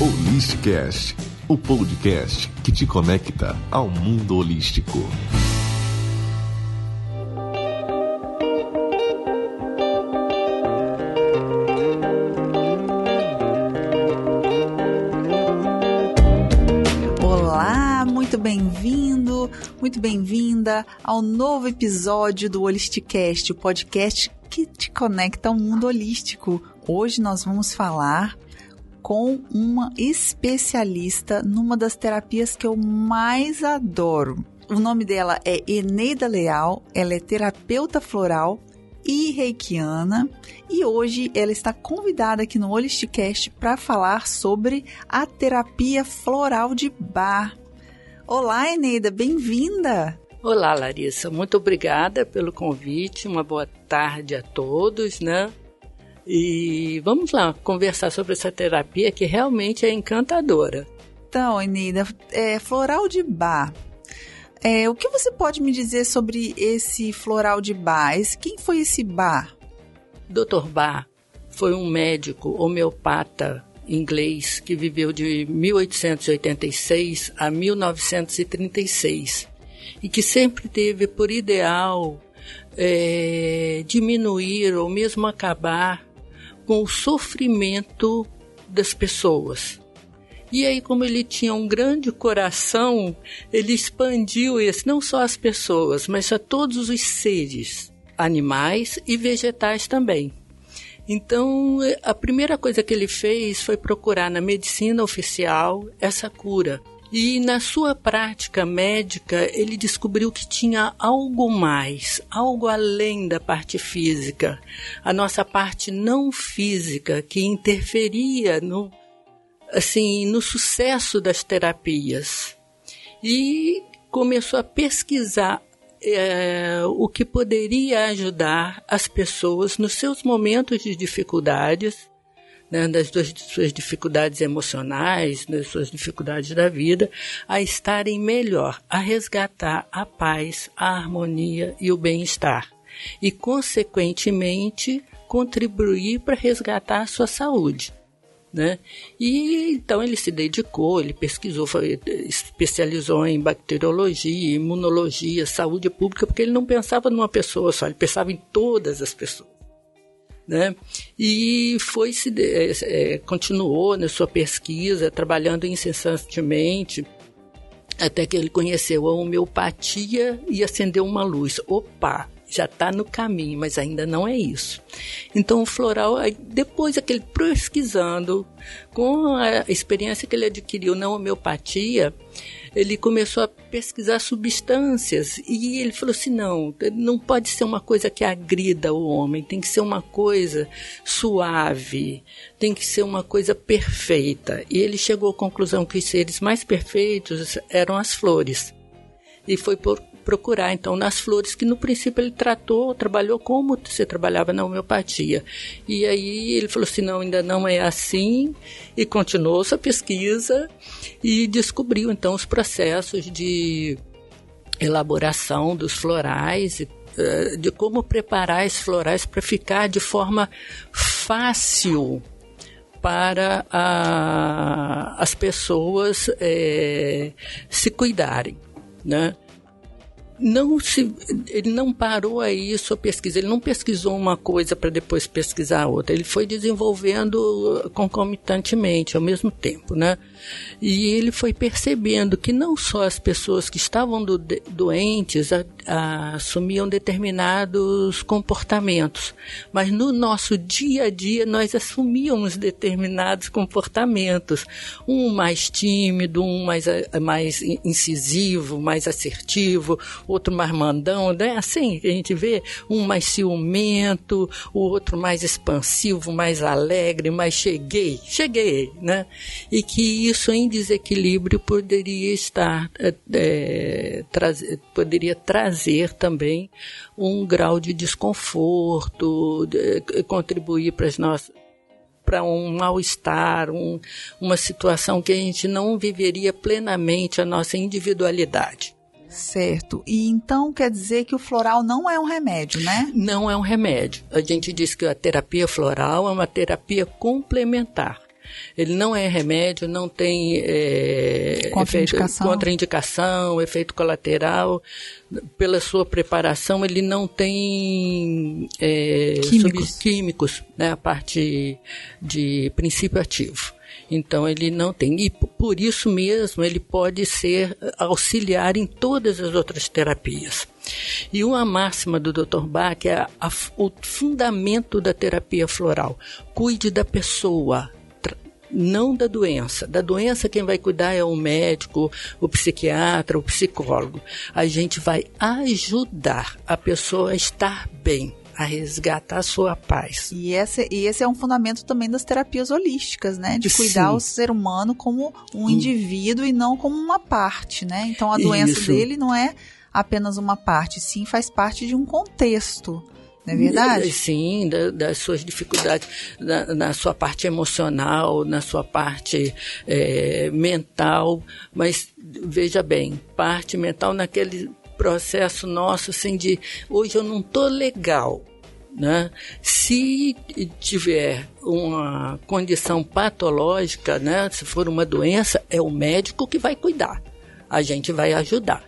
Holisticast, o podcast que te conecta ao mundo holístico. Olá, muito bem-vindo, muito bem-vinda ao novo episódio do Holisticast, o podcast que te conecta ao mundo holístico. Hoje nós vamos falar com uma especialista numa das terapias que eu mais adoro. O nome dela é Eneida Leal, ela é terapeuta floral e reikiana e hoje ela está convidada aqui no Holisticast para falar sobre a terapia floral de bar. Olá, Eneida, bem-vinda! Olá, Larissa, muito obrigada pelo convite, uma boa tarde a todos, né? E vamos lá conversar sobre essa terapia que realmente é encantadora. Então, Eneida, é, floral de bar. É, o que você pode me dizer sobre esse floral de bar? quem foi esse bar? Dr. Bar foi um médico homeopata inglês que viveu de 1886 a 1936 e que sempre teve por ideal é, diminuir ou mesmo acabar com o sofrimento das pessoas. E aí, como ele tinha um grande coração, ele expandiu esse não só as pessoas, mas a todos os seres, animais e vegetais também. Então, a primeira coisa que ele fez foi procurar na medicina oficial essa cura. E na sua prática médica, ele descobriu que tinha algo mais, algo além da parte física, a nossa parte não física que interferia no assim, no sucesso das terapias. E começou a pesquisar é, o que poderia ajudar as pessoas nos seus momentos de dificuldades né, das suas dificuldades emocionais, das suas dificuldades da vida, a estarem melhor, a resgatar a paz, a harmonia e o bem-estar. E, consequentemente, contribuir para resgatar a sua saúde. Né? E então ele se dedicou, ele pesquisou, foi, especializou em bacteriologia, imunologia, saúde pública, porque ele não pensava numa pessoa só, ele pensava em todas as pessoas né? E foi se é, é, continuou na sua pesquisa, trabalhando incessantemente até que ele conheceu a homeopatia e acendeu uma luz. Opa, já está no caminho, mas ainda não é isso. Então, o floral, depois aquele pesquisando, com a experiência que ele adquiriu na homeopatia, ele começou a pesquisar substâncias e ele falou assim: não, não pode ser uma coisa que agrida o homem, tem que ser uma coisa suave, tem que ser uma coisa perfeita. E ele chegou à conclusão que os seres mais perfeitos eram as flores. E foi por procurar então nas flores que no princípio ele tratou, trabalhou como você trabalhava na homeopatia. E aí ele falou assim, não, ainda não é assim, e continuou sua pesquisa e descobriu então os processos de elaboração dos florais eh, de como preparar esses florais para ficar de forma fácil para a, as pessoas é, se cuidarem, né? Não se, ele não parou aí sua pesquisa, ele não pesquisou uma coisa para depois pesquisar outra, ele foi desenvolvendo concomitantemente, ao mesmo tempo, né? E ele foi percebendo que não só as pessoas que estavam do, doentes a, a, assumiam determinados comportamentos, mas no nosso dia a dia nós assumíamos determinados comportamentos, um mais tímido, um mais, mais incisivo, mais assertivo, outro mais mandão, né? Assim, a gente vê um mais ciumento, o outro mais expansivo, mais alegre, mais cheguei, cheguei, né? E que isso em desequilíbrio poderia estar, é, é poderia trazer também um grau de desconforto, de, contribuir para as nossas para um mal-estar, um, uma situação que a gente não viveria plenamente a nossa individualidade. Certo. E então quer dizer que o floral não é um remédio, né? Não é um remédio. A gente diz que a terapia floral é uma terapia complementar. Ele não é remédio, não tem é, contraindicação. Efeito, contraindicação, efeito colateral. Pela sua preparação, ele não tem é, químicos, químicos né, a parte de princípio ativo. Então ele não tem. E por isso mesmo ele pode ser auxiliar em todas as outras terapias. E uma máxima do Dr. Bach é a, a, o fundamento da terapia floral. Cuide da pessoa, não da doença. Da doença quem vai cuidar é o médico, o psiquiatra, o psicólogo. A gente vai ajudar a pessoa a estar bem a resgatar a sua paz. E esse, e esse é um fundamento também das terapias holísticas, né? De cuidar Sim. o ser humano como um indivíduo e não como uma parte, né? Então a doença Isso. dele não é apenas uma parte, sim faz parte de um contexto. Não é verdade? Sim, da, das suas dificuldades, na, na, sua parte emocional, na sua parte é, mental, mas veja bem, parte mental naquele processo nosso assim de hoje eu não tô legal, né? Se tiver uma condição patológica, né? Se for uma doença, é o médico que vai cuidar. A gente vai ajudar.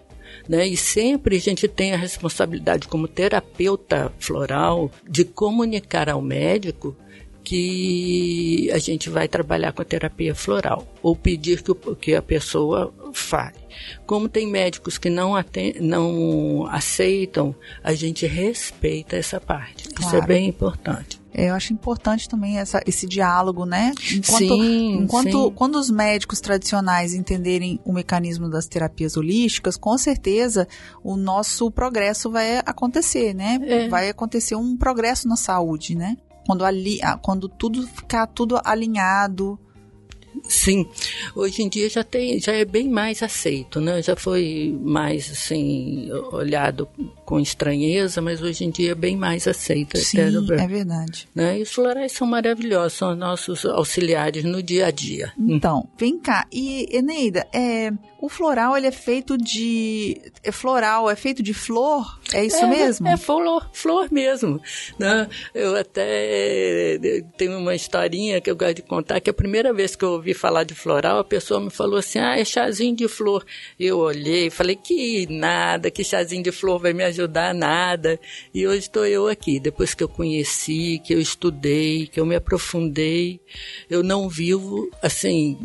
Né? E sempre a gente tem a responsabilidade como terapeuta floral de comunicar ao médico que a gente vai trabalhar com a terapia floral ou pedir que, que a pessoa fale. Como tem médicos que não, não aceitam, a gente respeita essa parte. Claro. Isso é bem importante. É, eu acho importante também essa, esse diálogo, né? Enquanto, sim, enquanto sim. quando os médicos tradicionais entenderem o mecanismo das terapias holísticas, com certeza o nosso progresso vai acontecer, né? É. Vai acontecer um progresso na saúde, né? Quando, ali, quando tudo ficar tudo alinhado, Sim, hoje em dia já tem, já é bem mais aceito, né? Já foi mais assim olhado com estranheza, mas hoje em dia é bem mais aceito. Sim, é verdade. Né? E os florais são maravilhosos, são nossos auxiliares no dia a dia. Então, vem cá. E Eneida, é, o floral ele é feito de é floral, é feito de flor? É isso é, mesmo? É flor, flor mesmo. Né? Eu até tenho uma historinha que eu gosto de contar que a primeira vez que eu ouvi falar de floral, a pessoa me falou assim: ah, é chazinho de flor. Eu olhei e falei: que nada, que chazinho de flor vai me ajudar nada. E hoje estou eu aqui, depois que eu conheci, que eu estudei, que eu me aprofundei. Eu não vivo assim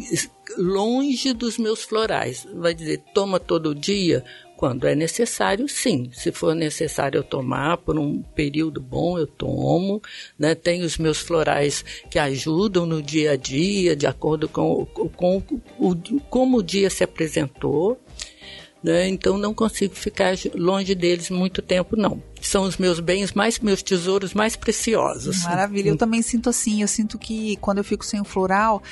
longe dos meus florais. Vai dizer, toma todo dia? Quando é necessário, sim. Se for necessário eu tomar por um período bom, eu tomo. Né? Tenho os meus florais que ajudam no dia a dia, de acordo com, com, com o, como o dia se apresentou. Né? Então não consigo ficar longe deles muito tempo, não. São os meus bens mais, meus tesouros mais preciosos. Maravilha, eu também sinto assim. Eu sinto que quando eu fico sem o floral,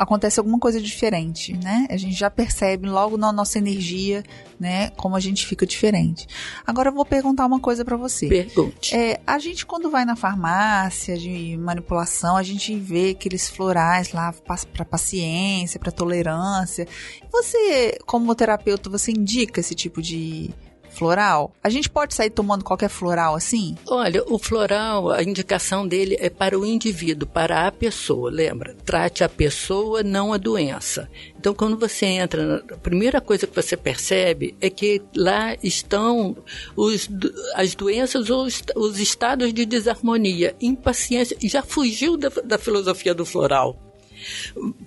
acontece alguma coisa diferente, né? A gente já percebe logo na nossa energia, né, como a gente fica diferente. Agora eu vou perguntar uma coisa para você. Pergunte. É, a gente quando vai na farmácia de manipulação, a gente vê aqueles florais lá para paciência, para tolerância. Você, como terapeuta, você indica esse tipo de floral? A gente pode sair tomando qualquer floral assim? Olha, o floral, a indicação dele é para o indivíduo, para a pessoa. Lembra? Trate a pessoa, não a doença. Então, quando você entra, a primeira coisa que você percebe é que lá estão os, as doenças ou os, os estados de desarmonia, impaciência. Já fugiu da, da filosofia do floral.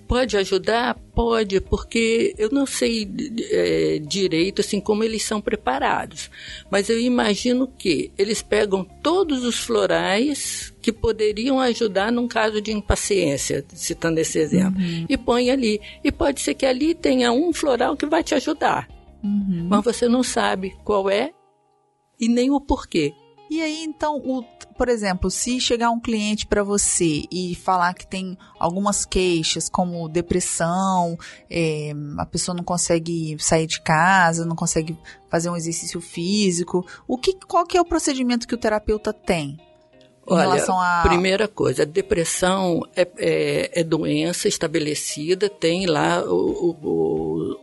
Pode ajudar? Pode, porque eu não sei é, direito assim como eles são preparados, mas eu imagino que eles pegam todos os florais que poderiam ajudar num caso de impaciência, citando esse exemplo, uhum. e põe ali. E pode ser que ali tenha um floral que vai te ajudar, uhum. mas você não sabe qual é e nem o porquê. E aí, então, o, por exemplo, se chegar um cliente para você e falar que tem algumas queixas, como depressão, é, a pessoa não consegue sair de casa, não consegue fazer um exercício físico, o que, qual que é o procedimento que o terapeuta tem? Olha, a... primeira coisa, a depressão é, é, é, doença estabelecida, tem lá o, o,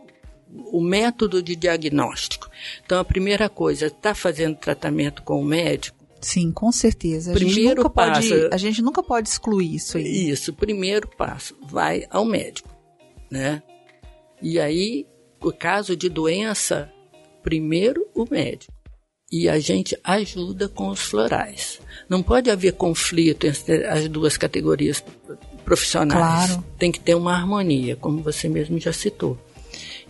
o método de diagnóstico. Então, a primeira coisa, está fazendo tratamento com o médico? Sim, com certeza. A Primeiro gente nunca passo- pode, a gente nunca pode excluir isso aí. Isso, primeiro passo, vai ao médico, né? E aí, o caso de doença, primeiro o médico. E a gente ajuda com os florais. Não pode haver conflito entre as duas categorias profissionais. Claro. Tem que ter uma harmonia, como você mesmo já citou.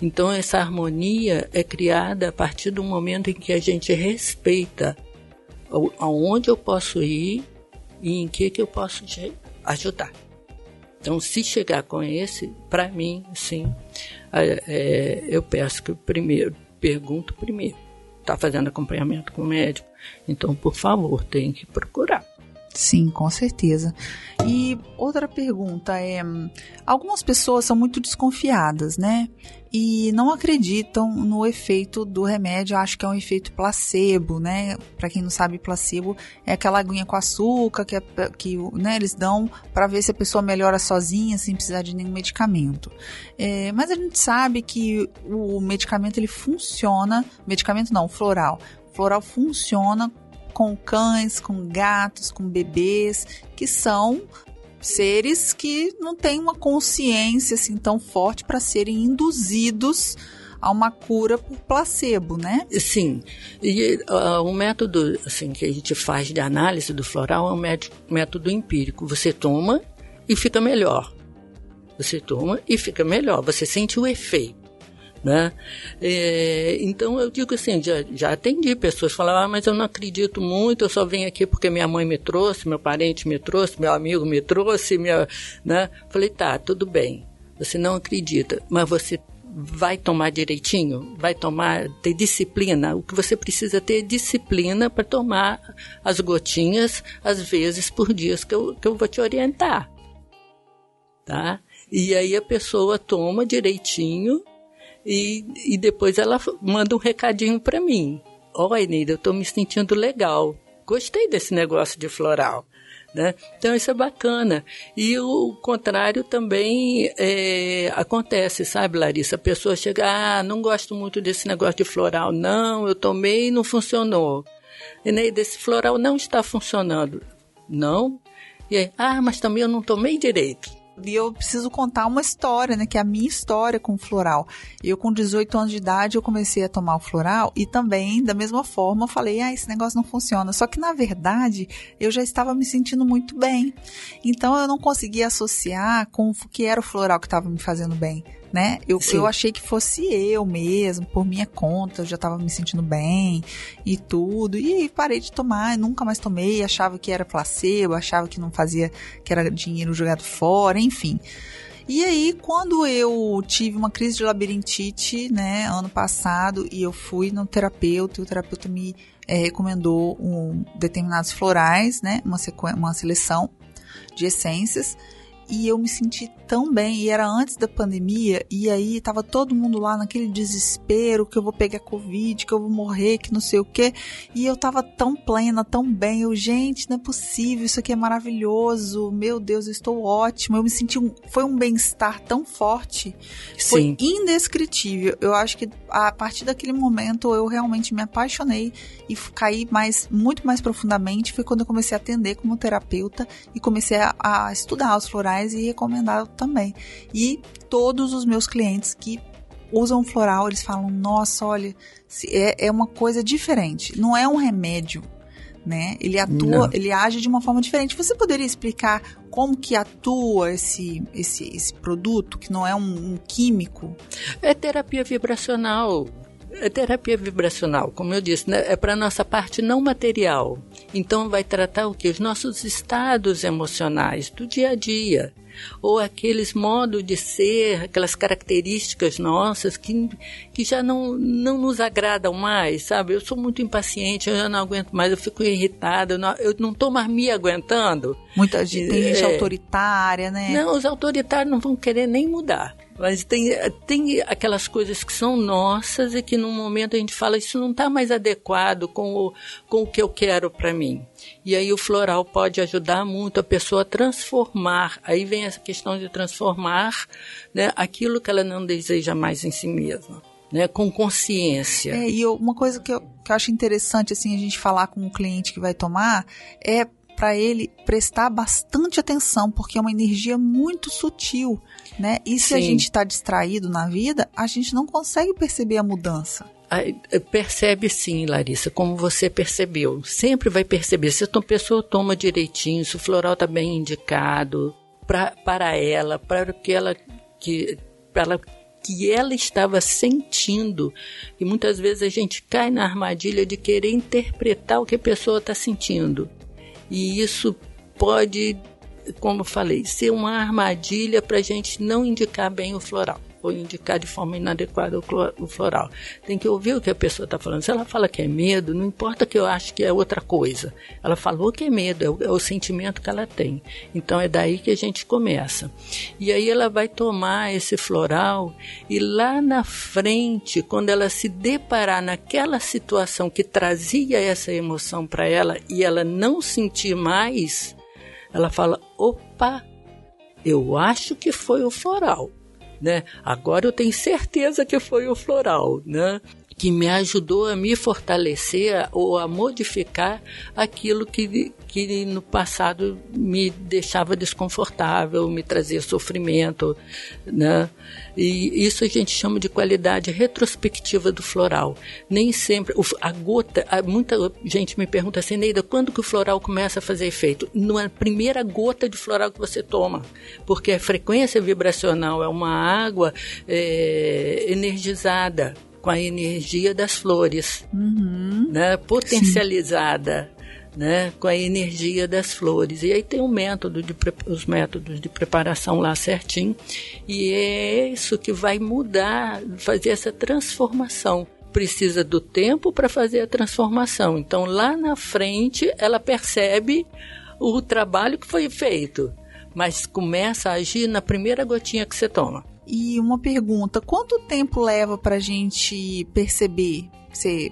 Então, essa harmonia é criada a partir do momento em que a gente respeita aonde eu posso ir e em que, que eu posso je- ajudar. Então, se chegar com esse, para mim, sim, é, eu peço que primeiro, pergunto primeiro. Está fazendo acompanhamento com o médico? Então, por favor, tem que procurar. Sim, com certeza. E outra pergunta é: algumas pessoas são muito desconfiadas, né? E não acreditam no efeito do remédio, acham que é um efeito placebo, né? Para quem não sabe, placebo é aquela aguinha com açúcar que, é- que né, eles dão para ver se a pessoa melhora sozinha, sem precisar de nenhum medicamento. É, mas a gente sabe que o medicamento ele funciona, medicamento não, floral. Floral funciona com cães, com gatos, com bebês, que são seres que não têm uma consciência assim tão forte para serem induzidos a uma cura por placebo, né? Sim, e ah, o método assim, que a gente faz de análise do floral é um médi- método empírico. Você toma e fica melhor. Você toma e fica melhor. Você sente o efeito. Né? É, então eu digo assim, já, já atendi pessoas falavam, ah, mas eu não acredito muito, eu só venho aqui porque minha mãe me trouxe, meu parente me trouxe, meu amigo me trouxe, minha, né? Falei, tá, tudo bem. Você não acredita, mas você vai tomar direitinho, vai tomar, ter disciplina. O que você precisa ter é disciplina para tomar as gotinhas, às vezes por dias que eu, que eu vou te orientar. Tá? E aí a pessoa toma direitinho e, e depois ela manda um recadinho para mim. Ó, Eneida, eu tô me sentindo legal. Gostei desse negócio de floral. Né? Então isso é bacana. E o contrário também é, acontece, sabe, Larissa? A pessoa chega, ah, não gosto muito desse negócio de floral, não, eu tomei e não funcionou. Eneida, esse floral não está funcionando. Não? E aí, ah, mas também eu não tomei direito. E eu preciso contar uma história, né? Que é a minha história com o floral. Eu, com 18 anos de idade, eu comecei a tomar o floral e também, da mesma forma, eu falei, ah, esse negócio não funciona. Só que, na verdade, eu já estava me sentindo muito bem. Então, eu não conseguia associar com o que era o floral que estava me fazendo bem. Né? Eu, Sim. eu achei que fosse eu mesmo, por minha conta, eu já estava me sentindo bem e tudo. E parei de tomar, nunca mais tomei, achava que era placebo, achava que não fazia, que era dinheiro jogado fora, enfim. E aí, quando eu tive uma crise de labirintite, né, ano passado, e eu fui no terapeuta, e o terapeuta me eh, recomendou um, determinados florais, né, uma, uma seleção de essências, e eu me senti tão bem, e era antes da pandemia, e aí tava todo mundo lá naquele desespero que eu vou pegar Covid, que eu vou morrer, que não sei o quê, e eu tava tão plena, tão bem, eu, gente, não é possível, isso aqui é maravilhoso, meu Deus, eu estou ótima, eu me senti, um, foi um bem-estar tão forte, foi Sim. indescritível, eu acho que a partir daquele momento eu realmente me apaixonei e caí mais, muito mais profundamente, foi quando eu comecei a atender como terapeuta e comecei a, a estudar os florais e recomendar também. E todos os meus clientes que usam floral, eles falam: nossa, olha, se- é, é uma coisa diferente. Não é um remédio, né? Ele atua, Não. ele age de uma forma diferente. Você poderia explicar como que atua esse, esse, esse produto, que não é um, um químico? É terapia vibracional. É terapia vibracional, como eu disse, né? é para nossa parte não material. Então vai tratar o que? Os nossos estados emocionais do dia a dia. Ou aqueles modos de ser, aquelas características nossas que, que já não, não nos agradam mais, sabe? Eu sou muito impaciente, eu já não aguento mais, eu fico irritada, eu não, tô mais me aguentando. Muita gente, tem gente É. autoritária, né? Não, os autoritários não vão querer nem mudar. Mas tem, tem aquelas coisas que são nossas e que num momento a gente fala isso não está mais adequado com o, com o que eu quero para mim. E aí o floral pode ajudar muito a pessoa a transformar. Aí vem essa questão de transformar né, aquilo que ela não deseja mais em si mesma. né, com consciência. É, e uma coisa que eu, que eu acho interessante assim a gente falar com o cliente que vai tomar é para ele prestar bastante atenção, porque é uma energia muito sutil, né? E se Sim. a gente está distraído na vida, a gente não consegue perceber a mudança. Percebe sim, Larissa, como você percebeu. Sempre vai perceber. Se a pessoa toma direitinho, se o floral está bem indicado pra, para ela, para o que ela que ela que ela estava sentindo. E muitas vezes a gente cai na armadilha de querer interpretar o que a pessoa está sentindo. E isso pode, como falei, ser uma armadilha para a gente não indicar bem o floral ou indicar de forma inadequada o floral. Tem que ouvir o que a pessoa está falando. Se ela fala que é medo, não importa que eu acho que é outra coisa. Ela falou que é medo, é o, é o sentimento que ela tem. Então é daí que a gente começa. E aí ela vai tomar esse floral e lá na frente, quando ela se deparar naquela situação que trazia essa emoção para ela e ela não sentir mais, ela fala: opa, eu acho que foi o floral né? Agora eu tenho certeza que foi o floral, né? Que me ajudou a me fortalecer ou a modificar aquilo que, que no passado me deixava desconfortável, me trazia sofrimento, né? E isso a gente chama de qualidade retrospectiva do floral. Nem sempre a gota, muita gente me pergunta assim, Neida, quando que o floral começa a fazer efeito? Na primeira gota de floral que você toma, porque a frequência vibracional é uma água é, energizada com a energia das flores, uhum. né? potencializada né? com a energia das flores. E aí tem um método de, os métodos de preparação lá certinho, e é isso que vai mudar, fazer essa transformação precisa do tempo para fazer a transformação. Então, lá na frente, ela percebe o trabalho que foi feito, mas começa a agir na primeira gotinha que você toma. E uma pergunta: quanto tempo leva para a gente perceber? Você,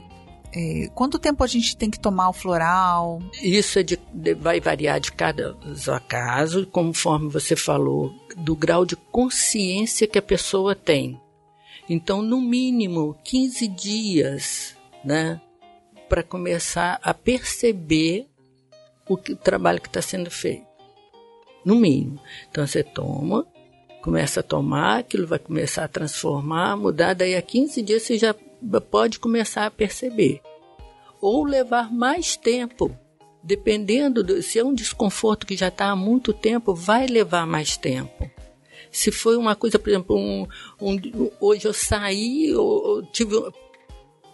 é, quanto tempo a gente tem que tomar o floral? Isso é de, de, vai variar de cada caso, conforme você falou, do grau de consciência que a pessoa tem. Então, no mínimo 15 dias, né, para começar a perceber o, que, o trabalho que está sendo feito. No mínimo. Então, você toma, começa a tomar, aquilo vai começar a transformar, mudar, daí a 15 dias você já pode começar a perceber. Ou levar mais tempo, dependendo, do, se é um desconforto que já está há muito tempo, vai levar mais tempo. Se foi uma coisa, por exemplo, um, um, hoje eu saí, eu, tive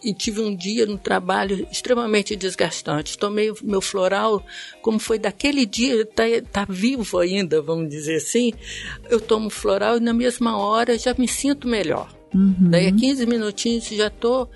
e tive um dia no trabalho extremamente desgastante. Tomei o meu floral, como foi daquele dia, está tá vivo ainda, vamos dizer assim. Eu tomo floral e na mesma hora já me sinto melhor. Uhum. Daí a 15 minutinhos já estou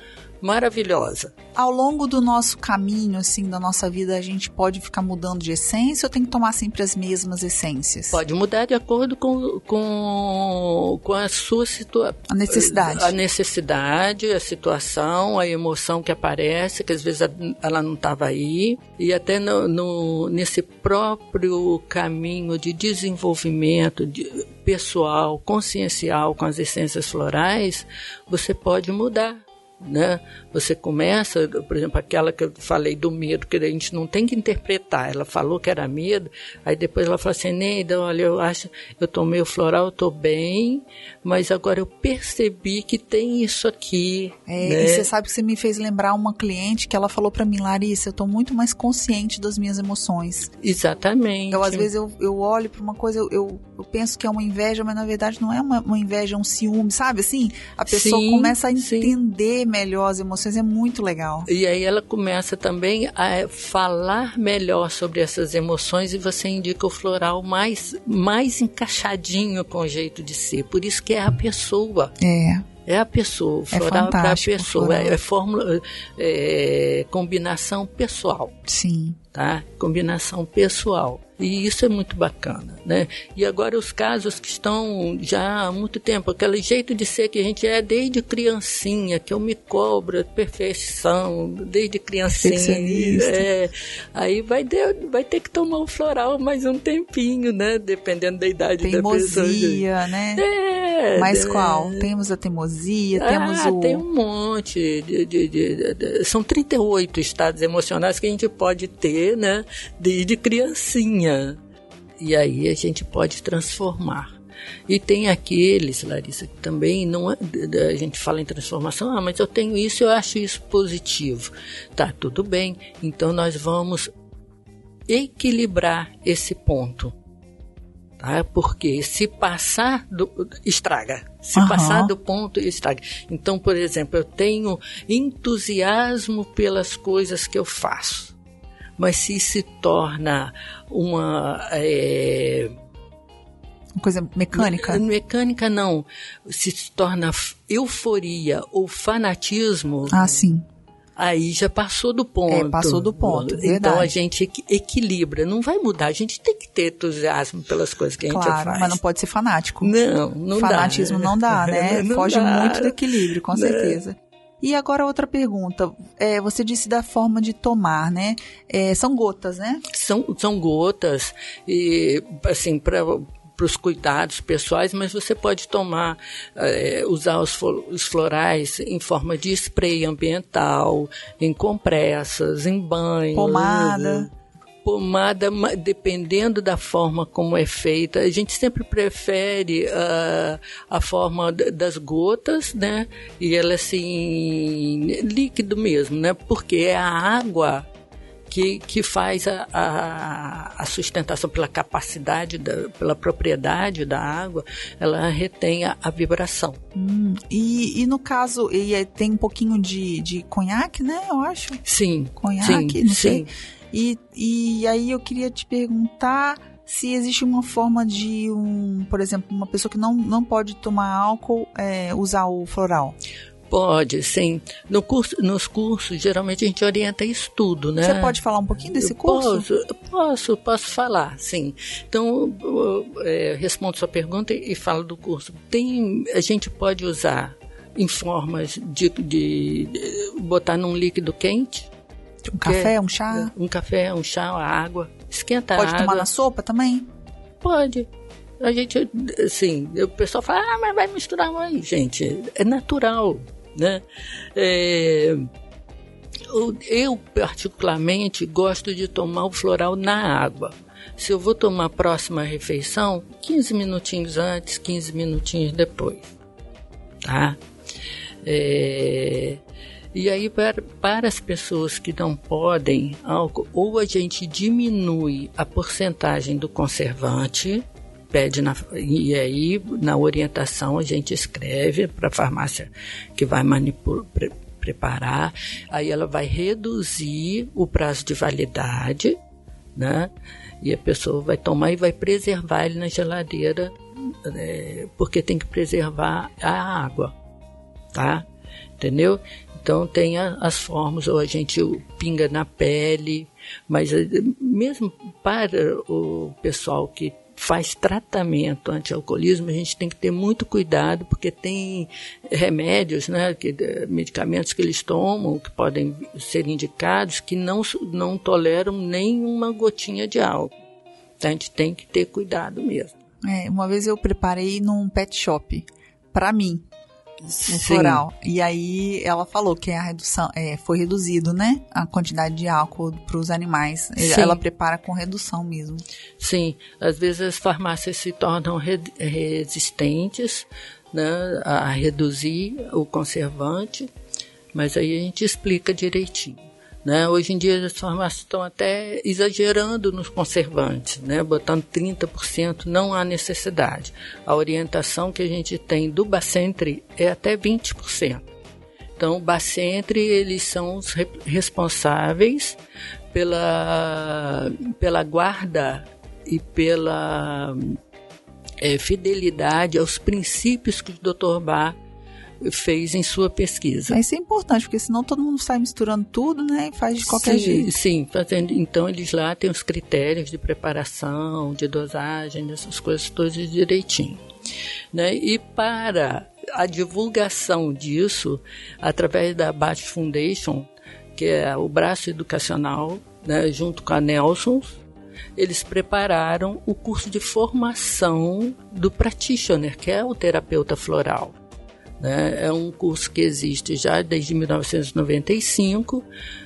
maravilhosa. Ao longo do nosso caminho, assim, da nossa vida, a gente pode ficar mudando de essência ou tem que tomar sempre as mesmas essências? Pode mudar de acordo com, com, com a sua situação. A necessidade. A necessidade, a situação, a emoção que aparece, que às vezes ela não estava aí. E até no, no, nesse próprio caminho de desenvolvimento de, pessoal, consciencial com as essências florais, você pode mudar né? Você começa, por exemplo, aquela que eu falei do medo, que a gente não tem que interpretar. Ela falou que era medo, aí depois ela falou assim, Neida, olha, eu acho, eu tomei o floral, eu tô bem, mas agora eu percebi que tem isso aqui. É, né? E você sabe que você me fez lembrar uma cliente que ela falou para mim, Larissa, eu tô muito mais consciente das minhas emoções. Exatamente. Então, às vezes eu, eu olho para uma coisa, eu, eu, eu, penso que é uma inveja, mas na verdade não é uma, uma inveja, é um ciúme, sabe? Assim, a pessoa sim, começa a entender sim melhor as emoções é muito legal. E aí ela começa também a falar melhor sobre essas emoções e você indica o floral mais, mais encaixadinho com o jeito de ser. Por isso que é a pessoa. É. É a pessoa, o é floral é para a pessoa, é, é, fórmula, é, combinação pessoal. Sim. Tá? Combinação pessoal. E isso é muito bacana, né? E agora os casos que estão já há muito tempo, aquele jeito de ser que a gente é desde criancinha, que eu me cobro, perfeição, desde criancinha. É, aí vai, ter, vai ter que tomar o floral mais um tempinho, né? Dependendo da idade Teimosia, da pessoa. né? É, É, Mas é, qual? Temos a teimosia, temos ah, o. tem um monte. De, de, de, de, são 38 estados emocionais que a gente pode ter, né? De, de E aí a gente pode transformar. E tem aqueles, Larissa, que também não é, a gente fala em transformação, ah, mas eu tenho isso, eu acho isso positivo. Tá, tudo bem. Então nós vamos equilibrar esse ponto. Tá? Porque se passar do. estraga. Se Aham. passar do ponto, estraga. Então, por exemplo, eu tenho entusiasmo pelas coisas que eu faço. Mas se se torna uma. é, Uma coisa mecânica? Mecânica não. Se se torna euforia ou fanatismo, Ah, sim. aí já passou do ponto. É, passou do ponto, Então verdade. a gente equi- equilibra. Não vai mudar. A gente tem que ter entusiasmo pelas coisas que a gente Claro, faz. mas não pode ser fanático. Não, não Fanatismo dá. não dá, né? Não Foge dá. muito do equilíbrio, com Né? certeza. E agora outra pergunta. É, você disse da forma de tomar, né? É, são gotas, né? São, são gotas, e, assim, para os cuidados pessoais, mas você pode tomar, eh, usar os, os florais em forma de spray ambiental, em compressas, em banho. Pomada. Pomada, ma- dependendo da forma como é feita, a gente sempre prefere ah, a forma das gotas, né? E ela assim, líquido mesmo, né? Porque é a água que, que faz a, a, a sustentação pela capacidade, da, pela propriedade da água, ela retém a, a vibração. Hum, e, e no caso, e é- tem um pouquinho de, de conhaque, né? Eu acho. Sim, Conhaque, sim, não sim. sei. E, e aí eu queria te perguntar se existe uma forma de um, por exemplo, uma pessoa que não, não pode tomar álcool é, usar o floral. Pode, sim. No curso, nos cursos, geralmente a gente orienta isso tudo, né? Você pode falar um pouquinho desse curso? Posso, posso, posso falar, sim. Então, eu, é, respondo sua pergunta e, e falo do curso. Tem, a gente pode usar em formas de, de- de botar num líquido quente, Um café, um chá? um café, um chá, uma água, esquenta Pode a água. tomar na sopa também? Pode. A gente, assim, o pessoal fala, ah, mas vai misturar mais. Gente, é natural, né? É, eu- eu, particularmente, gosto de tomar o floral na água. Se eu vou tomar a próxima refeição, 15 minutinhos antes, 15 minutinhos depois. Tá? É, e aí, para, para as pessoas que não podem álcool, ou a gente diminui a porcentagem do conservante, pede na, e aí na orientação a gente escreve para a farmácia que vai manipular, pre, preparar, aí ela vai reduzir o prazo de validade, né? E a pessoa vai tomar e vai preservar ele na geladeira, é, porque tem que preservar a água, tá? Entendeu? Então tem as formas, ou a gente pinga na pele, mas eh, mesmo para o pessoal que faz tratamento anti-alcoolismo, a gente tem que ter muito cuidado, porque tem remédios, né, que, eh, medicamentos que eles tomam, que podem ser indicados, que não, não toleram nem uma gotinha de álcool. Então a gente tem que ter cuidado mesmo. É, uma vez eu preparei num pet shop pra mim Sim. floral e aí ela falou que a redução é, foi reduzido, né? A quantidade de álcool para os animais. Sim. Ela prepara com redução mesmo. Sim, às vezes as farmácias se tornam re- resistentes né, a reduzir o conservante, mas aí a gente explica direitinho. Né? Hoje em dia as farmácias estão até exagerando nos conservantes, né? botando 30%, não há necessidade. A orientação que a gente tem do Bacentre é até 20%. Então, o Bacentre, eles são os re- responsáveis pela, pela guarda e pela eh, fidelidade aos princípios que o Dr. Bach fez em sua pesquisa. Isso é importante, porque senão todo mundo sai misturando tudo, né? E faz de qualquer sim, jeito. Sim, fazendo, então eles lá têm os critérios de preparação, de dosagem, essas coisas todas direitinho. Né? E para a divulgação disso, através da Bach Foundation, que é o braço educacional, né, junto com a Nelson, eles prepararam o curso de formação do practitioner, que é o terapeuta floral. Né? É um curso que existe já desde 1995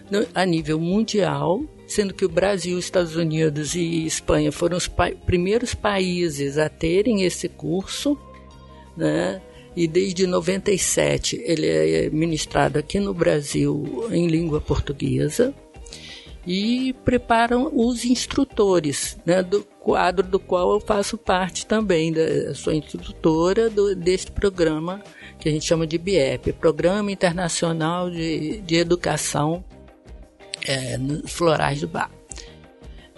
no, a nível mundial, sendo que o Brasil, Estados Unidos e Espanha foram os pa primeiros países a terem esse curso. Né? e desde 97 ele é ministrado aqui no Brasil em língua portuguesa e preparam os instrutores, né, do quadro do qual eu faço parte também, da, sou instrutora do, deste programa que a gente chama de BIEP, Programa Internacional de, de Educação é, Florais do Bar.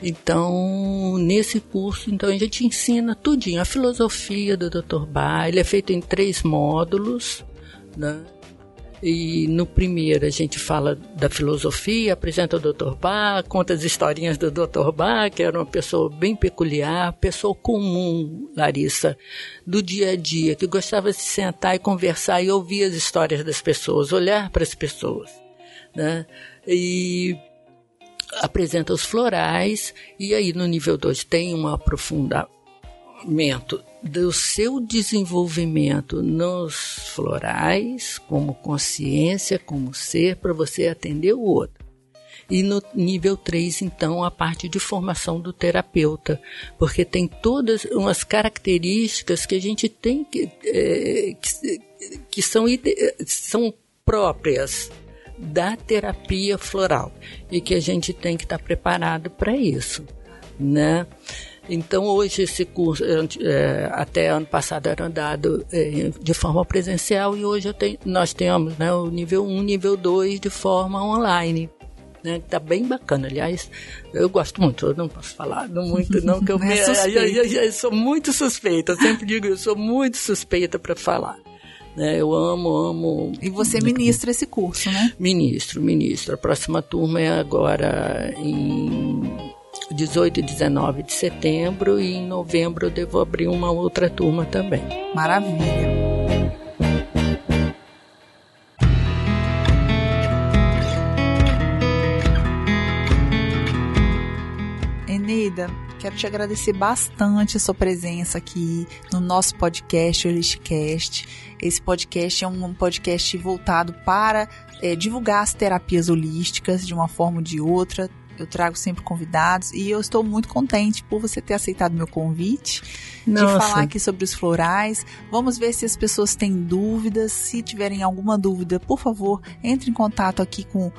Então, nesse curso, então a gente ensina tudinho, a filosofia do Dr. Bar, ele é feito em três módulos, né? E no primeiro a gente fala da filosofia, apresenta o Dr. Bach, conta as historinhas do Dr. Bach, que era uma pessoa bem peculiar, pessoa comum, Larissa, do dia a dia, que gostava de sentar e conversar e ouvir as histórias das pessoas, olhar para as pessoas. Né? E apresenta os florais, e aí no nível 2 tem um aprofundamento do seu desenvolvimento nos florais, como consciência, como ser, para você atender o outro. E no nível 3, então, a parte de formação do terapeuta, porque tem todas umas características que a gente tem que, é, que, que são, são próprias da terapia floral e que a gente tem que estar preparado para isso, né? Então hoje esse curso é, até ano passado era dado é, de forma presencial e hoje tenho, nós temos né, o nível 1, nível 2 de forma online. Né, tá bem bacana, aliás, eu gosto muito, eu não posso falar não muito não, que eu, me, eu, eu, eu, sou muito suspeita, eu sempre digo, eu sou muito suspeita para falar. Né? Eu amo, amo. E você ministra esse curso, né? Ministro, ministro. A próxima turma é agora em 18 e 19 de setembro e em novembro eu devo abrir uma outra turma também. Maravilha. Eneida, quero te agradecer bastante a sua presença aqui no nosso podcast, Holisticast. Esse podcast é um podcast voltado para é, divulgar as terapias holísticas de uma forma ou de outra, eu trago sempre convidados e eu estou muito contente por você ter aceitado meu convite Nossa. de falar aqui sobre os florais. Vamos ver se as pessoas têm dúvidas. Se tiverem alguma dúvida, por favor, entre em contato aqui com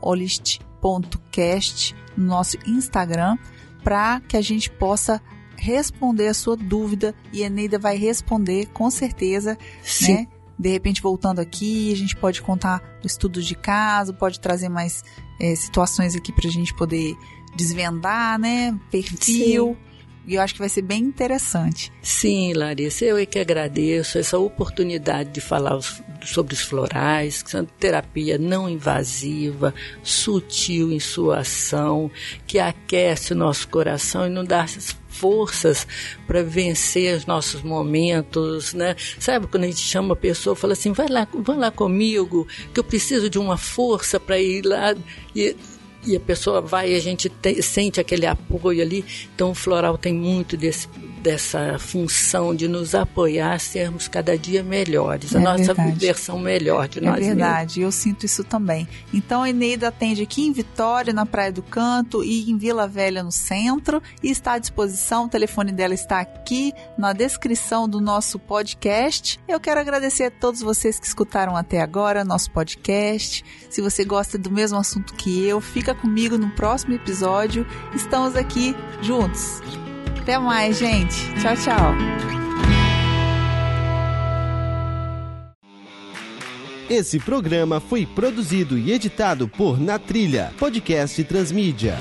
holist.cast no nosso Instagram para que a gente possa responder a sua dúvida e a Eneida vai responder com certeza, Sim. né? De repente, voltando aqui, a gente pode contar o estudo de caso, pode trazer mais é, situações aqui para a gente poder desvendar, né? Perfil. Sim. E eu acho que vai ser bem interessante. Sim, Larissa, eu é que agradeço essa oportunidade de falar sobre os florais, que são terapia não invasiva, sutil em sua ação, que aquece o nosso coração e não dá forças para vencer os nossos momentos, né? Sabe quando a gente chama a pessoa, fala assim, vai lá, vai lá comigo, que eu preciso de uma força para ir lá e e a pessoa vai e a gente te, sente aquele apoio ali. Então o floral tem muito desse, dessa função de nos apoiar a sermos cada dia melhores, a é nossa verdade. versão melhor de é nós mesmos. É verdade, eu sinto isso também. Então a Eneida atende aqui em Vitória, na Praia do Canto e em Vila Velha no centro e está à disposição, o telefone dela está aqui na descrição do nosso podcast. Eu quero agradecer a todos vocês que escutaram até agora nosso podcast. Se você gosta do mesmo assunto que eu, fica comigo no próximo episódio. Estamos aqui juntos. Até mais, gente. Tchau, tchau. Esse programa foi produzido e editado por Na Trilha, podcast Transmídia.